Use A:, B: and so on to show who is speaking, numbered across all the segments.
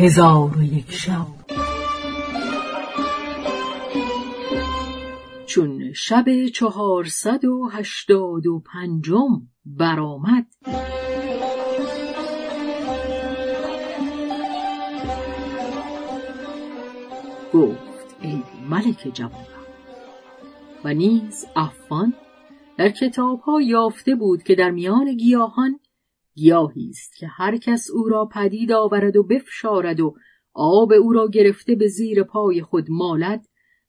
A: هزار و یک شب. چون شب چهارصد و هشتاد و پنجم برآمد. گفت ای ملک جوان و نیز افان در کتاب ها یافته بود که در میان گیاهان گیاهی است که هر کس او را پدید آورد و بفشارد و آب او را گرفته به زیر پای خود مالد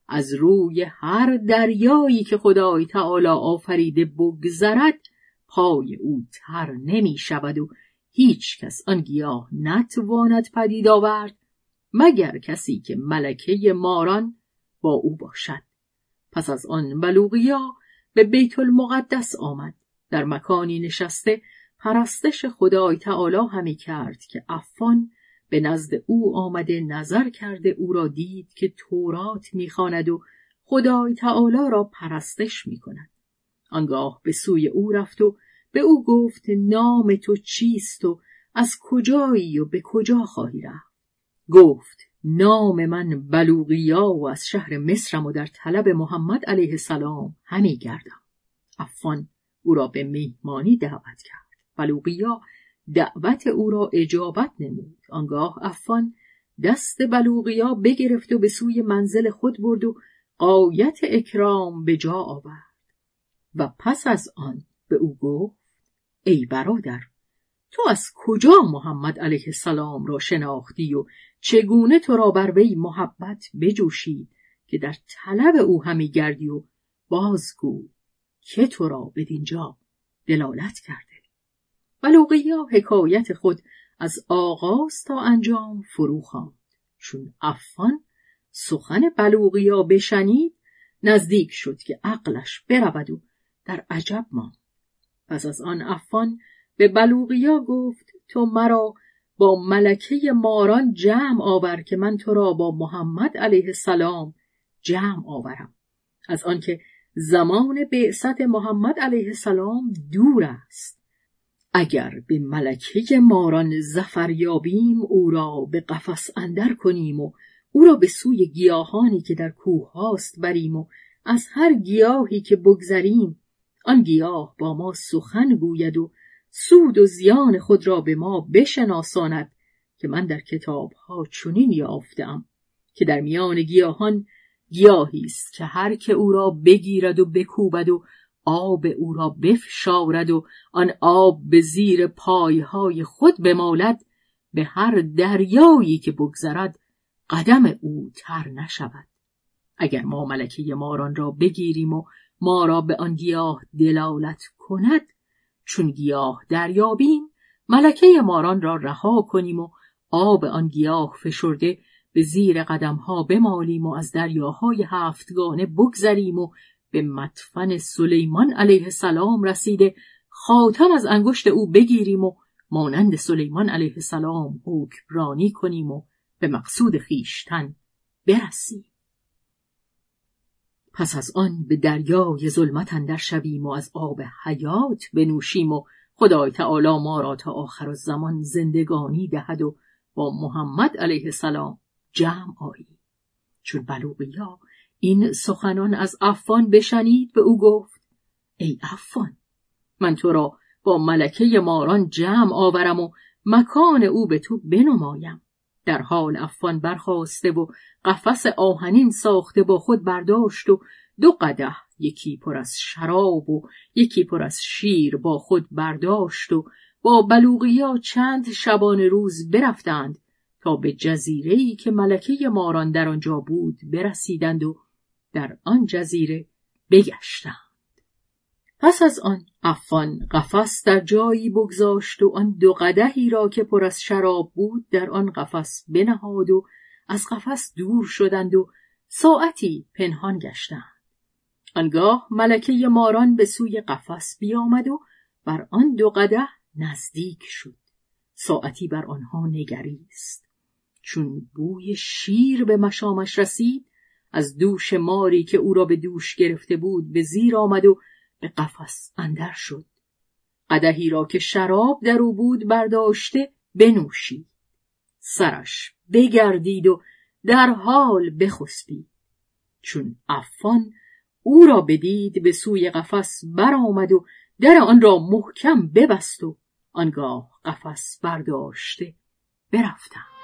A: از روی هر دریایی که خدای تعالی آفریده بگذرد پای او تر نمی شود و هیچ کس آن گیاه نتواند پدید آورد مگر کسی که ملکه ماران با او باشد. پس از آن بلوغیا به بیت المقدس آمد در مکانی نشسته پرستش خدای تعالی همی کرد که افان به نزد او آمده نظر کرده او را دید که تورات می‌خواند و خدای تعالی را پرستش می‌کند آنگاه به سوی او رفت و به او گفت نام تو چیست و از کجایی و به کجا خواهی رفت؟ گفت نام من بلوغیا و از شهر مصرم و در طلب محمد علیه السلام همی گردم. افان او را به میهمانی دعوت کرد. بلوغیا دعوت او را اجابت نمود. آنگاه افان دست بلوغیا بگرفت و به سوی منزل خود برد و قایت اکرام به جا آورد. و پس از آن به او گفت ای برادر تو از کجا محمد علیه السلام را شناختی و چگونه تو را بر وی محبت بجوشید که در طلب او همی گردی و بازگو که تو را بدینجا دلالت کرده بلوغیا حکایت خود از آغاز تا انجام فرو چون افان سخن بلوغیا بشنید نزدیک شد که عقلش برود و در عجب ماند. پس از آن افان به بلوغیا گفت تو مرا با ملکه ماران جمع آور که من تو را با محمد علیه السلام جمع آورم. از آنکه زمان بعثت محمد علیه السلام دور است. اگر به ملکه ماران زفر یابیم او را به قفس اندر کنیم و او را به سوی گیاهانی که در کوه هاست بریم و از هر گیاهی که بگذریم آن گیاه با ما سخن گوید و سود و زیان خود را به ما بشناساند که من در کتاب ها چنین یافتم که در میان گیاهان گیاهی است که هر که او را بگیرد و بکوبد و آب او را بفشارد و آن آب به زیر پایهای خود بمالد به هر دریایی که بگذرد قدم او تر نشود. اگر ما ملکه ماران را بگیریم و ما را به آن گیاه دلالت کند چون گیاه دریابیم ملکه ماران را رها کنیم و آب آن گیاه فشرده به زیر قدمها بمالیم و از دریاهای هفتگانه بگذریم و به مدفن سلیمان علیه السلام رسیده خاتم از انگشت او بگیریم و مانند سلیمان علیه السلام حکمرانی کنیم و به مقصود خیشتن برسیم. پس از آن به دریای ظلمت اندر شویم و از آب حیات بنوشیم و خدای تعالی ما را تا آخر زمان زندگانی دهد و با محمد علیه السلام جمع آییم. چون بلوغیا این سخنان از افان بشنید به او گفت ای افان من تو را با ملکه ماران جمع آورم و مکان او به تو بنمایم. در حال افان برخواسته و قفس آهنین ساخته با خود برداشت و دو قده یکی پر از شراب و یکی پر از شیر با خود برداشت و با بلوغیا چند شبان روز برفتند تا به جزیره‌ای که ملکه ماران در آنجا بود برسیدند و در آن جزیره بگشتند. پس از آن افان قفس در جایی بگذاشت و آن دو قدهی را که پر از شراب بود در آن قفس بنهاد و از قفس دور شدند و ساعتی پنهان گشتند. آنگاه ملکه ماران به سوی قفس بیامد و بر آن دو قده نزدیک شد. ساعتی بر آنها نگریست. چون بوی شیر به مشامش رسید از دوش ماری که او را به دوش گرفته بود به زیر آمد و به قفس اندر شد. قدهی را که شراب در او بود برداشته بنوشید. سرش بگردید و در حال بخسبید. چون افان او را بدید به سوی قفس برآمد و در آن را محکم ببست و آنگاه قفس برداشته برفتم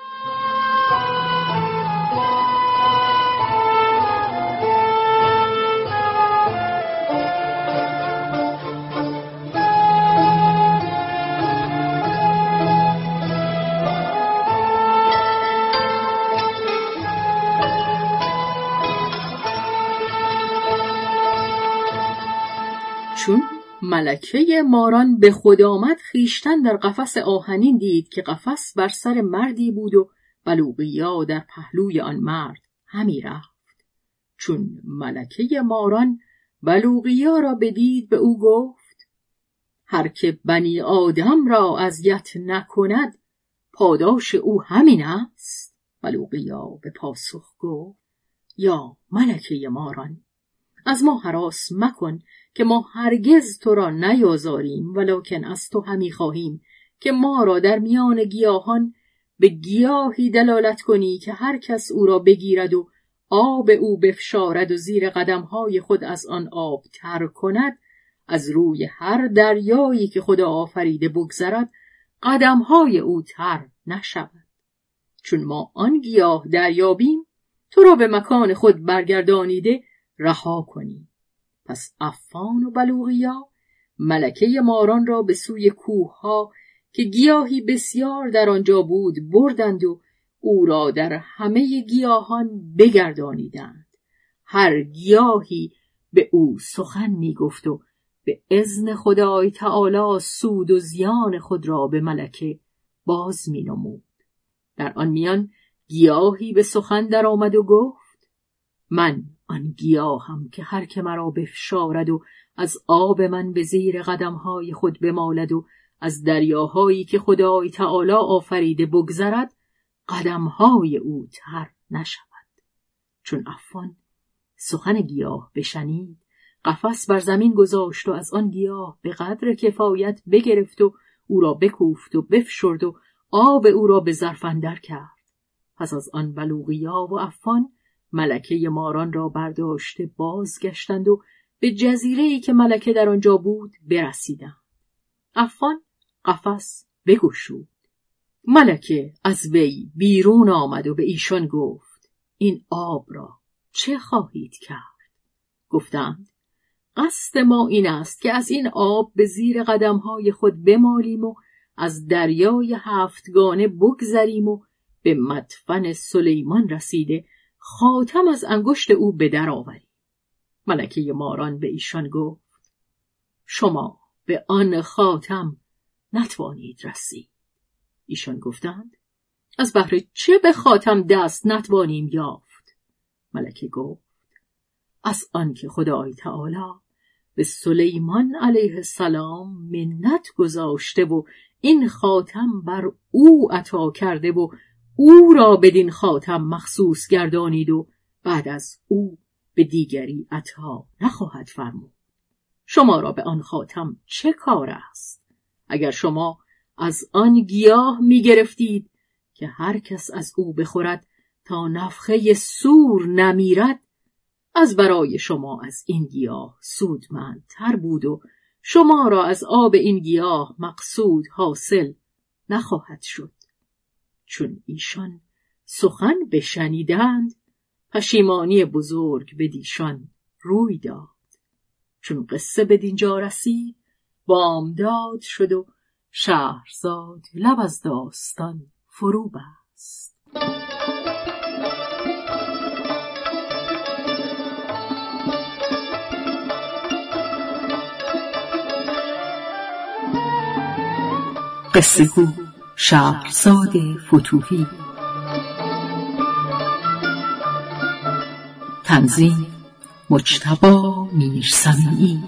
A: چون ملکه ماران به خود آمد خیشتن در قفس آهنین دید که قفس بر سر مردی بود و بلوغیا در پهلوی آن مرد همی رفت. چون ملکه ماران بلوغیا را بدید به او گفت هر که بنی آدم را اذیت نکند پاداش او همین است. بلوغیا به پاسخ گفت یا ملکه ماران از ما حراس مکن که ما هرگز تو را نیازاریم ولکن از تو همی خواهیم که ما را در میان گیاهان به گیاهی دلالت کنی که هر کس او را بگیرد و آب او بفشارد و زیر قدمهای خود از آن آب تر کند از روی هر دریایی که خدا آفریده بگذرد قدمهای او تر نشود. چون ما آن گیاه دریابیم تو را به مکان خود برگردانیده رها کنیم. پس افان و بلوغیا ملکه ماران را به سوی کوه ها که گیاهی بسیار در آنجا بود بردند و او را در همه گیاهان بگردانیدند هر گیاهی به او سخن می گفت و به ازن خدای تعالی سود و زیان خود را به ملکه باز می نمود. در آن میان گیاهی به سخن در آمد و گفت من آن گیاهم که هر که مرا بفشارد و از آب من به زیر قدمهای خود بمالد و از دریاهایی که خدای تعالی آفریده بگذرد قدمهای او تر نشود. چون افان سخن گیاه بشنید قفس بر زمین گذاشت و از آن گیاه به قدر کفایت بگرفت و او را بکوفت و بفشرد و آب او را به ظرفندر کرد. پس از آن بلوغیا و افان ملکه ماران را برداشته بازگشتند و به جزیره که ملکه در آنجا بود برسیدند. افان قفس بگشود. ملکه از وی بیرون آمد و به ایشان گفت این آب را چه خواهید کرد؟ گفتند قصد ما این است که از این آب به زیر قدمهای خود بمالیم و از دریای هفتگانه بگذریم و به مدفن سلیمان رسیده خاتم از انگشت او به در آوریم ملکه ماران به ایشان گفت شما به آن خاتم نتوانید رسید. ایشان گفتند از بهر چه به خاتم دست نتوانیم یافت؟ ملکه گفت از آنکه خدای تعالی به سلیمان علیه السلام منت گذاشته و این خاتم بر او عطا کرده و او را بدین خاتم مخصوص گردانید و بعد از او به دیگری عطا نخواهد فرمود. شما را به آن خاتم چه کار است؟ اگر شما از آن گیاه می گرفتید که هر کس از او بخورد تا نفخه سور نمیرد از برای شما از این گیاه سودمندتر بود و شما را از آب این گیاه مقصود حاصل نخواهد شد. چون ایشان سخن بشنیدند پشیمانی بزرگ به دیشان روی داد. چون قصه به دینجا رسید بامداد شد و شهرزاد لب از داستان فرو بست. قصه شهرزاد فتوحی تنظیم مجتبا میرسمی